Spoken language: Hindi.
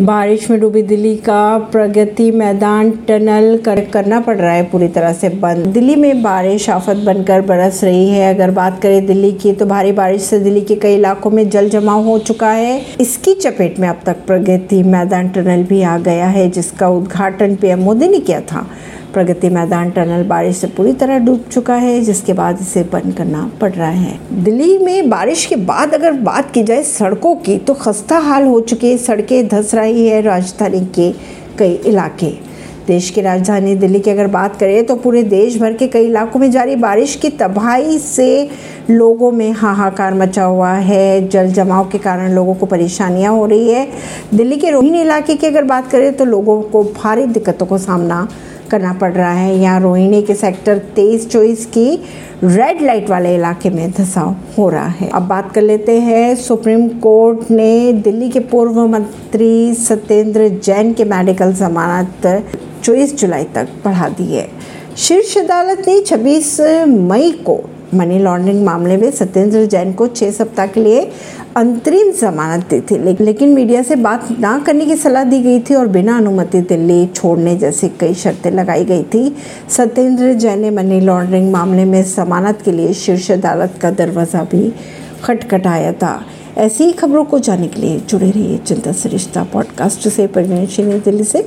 बारिश में डूबी दिल्ली का प्रगति मैदान टनल कर, करना पड़ रहा है पूरी तरह से बंद। दिल्ली में बारिश आफत बनकर बरस रही है। अगर बात करें दिल्ली की तो भारी बारिश से दिल्ली के कई इलाकों में जल जमाव हो चुका है। इसकी चपेट में अब तक प्रगति मैदान टनल भी आ गया है जिसका उद्घाटन पीएम मोदी ने किया था। प्रगति मैदान टनल बारिश से पूरी तरह डूब चुका है, जिसके बाद इसे बंद करना पड़ रहा है। दिल्ली में बारिश के बाद अगर बात की जाए सड़कों की तो खस्ता हाल हो चुके सड़कें धस रही है राजधानी के कई इलाके। देश की राजधानी दिल्ली की अगर बात करें तो पूरे देश भर के कई इलाकों में जारी बारिश की तबाही से लोगों में हाहाकार मचा हुआ है, जल जमाव के कारण लोगों को परेशानियाँ हो रही है। दिल्ली के रोहिणी इलाके की अगर बात करें तो लोगों को भारी दिक्कतों का सामना करना पड़ रहा है। यहाँ रोहिणी के सेक्टर तेईस चौबीस की रेड लाइट वाले इलाके में धसाव हो रहा है। अब बात कर लेते हैं, सुप्रीम कोर्ट ने दिल्ली के पूर्व मंत्री सत्येंद्र जैन के मेडिकल जमानत चौबीस जुलाई तक बढ़ा दी है। शीर्ष अदालत ने 26 मई को मनी लॉन्ड्रिंग मामले में सत्येंद्र जैन को छह सप्ताह के लिए अंतरिम जमानत दी थी। लेकिन मीडिया से बात ना करने की सलाह दी गई थी और बिना अनुमति दिल्ली छोड़ने जैसी कई शर्तें लगाई गई थी। सत्येंद्र जैन ने मनी लॉन्ड्रिंग मामले में जमानत के लिए शीर्ष अदालत का दरवाज़ा भी खटखटाया था। ऐसी ही खबरों को जानने के लिए जुड़े रहिए चिंता सरिश्ता पॉडकास्ट से। परवीन दिल्ली से।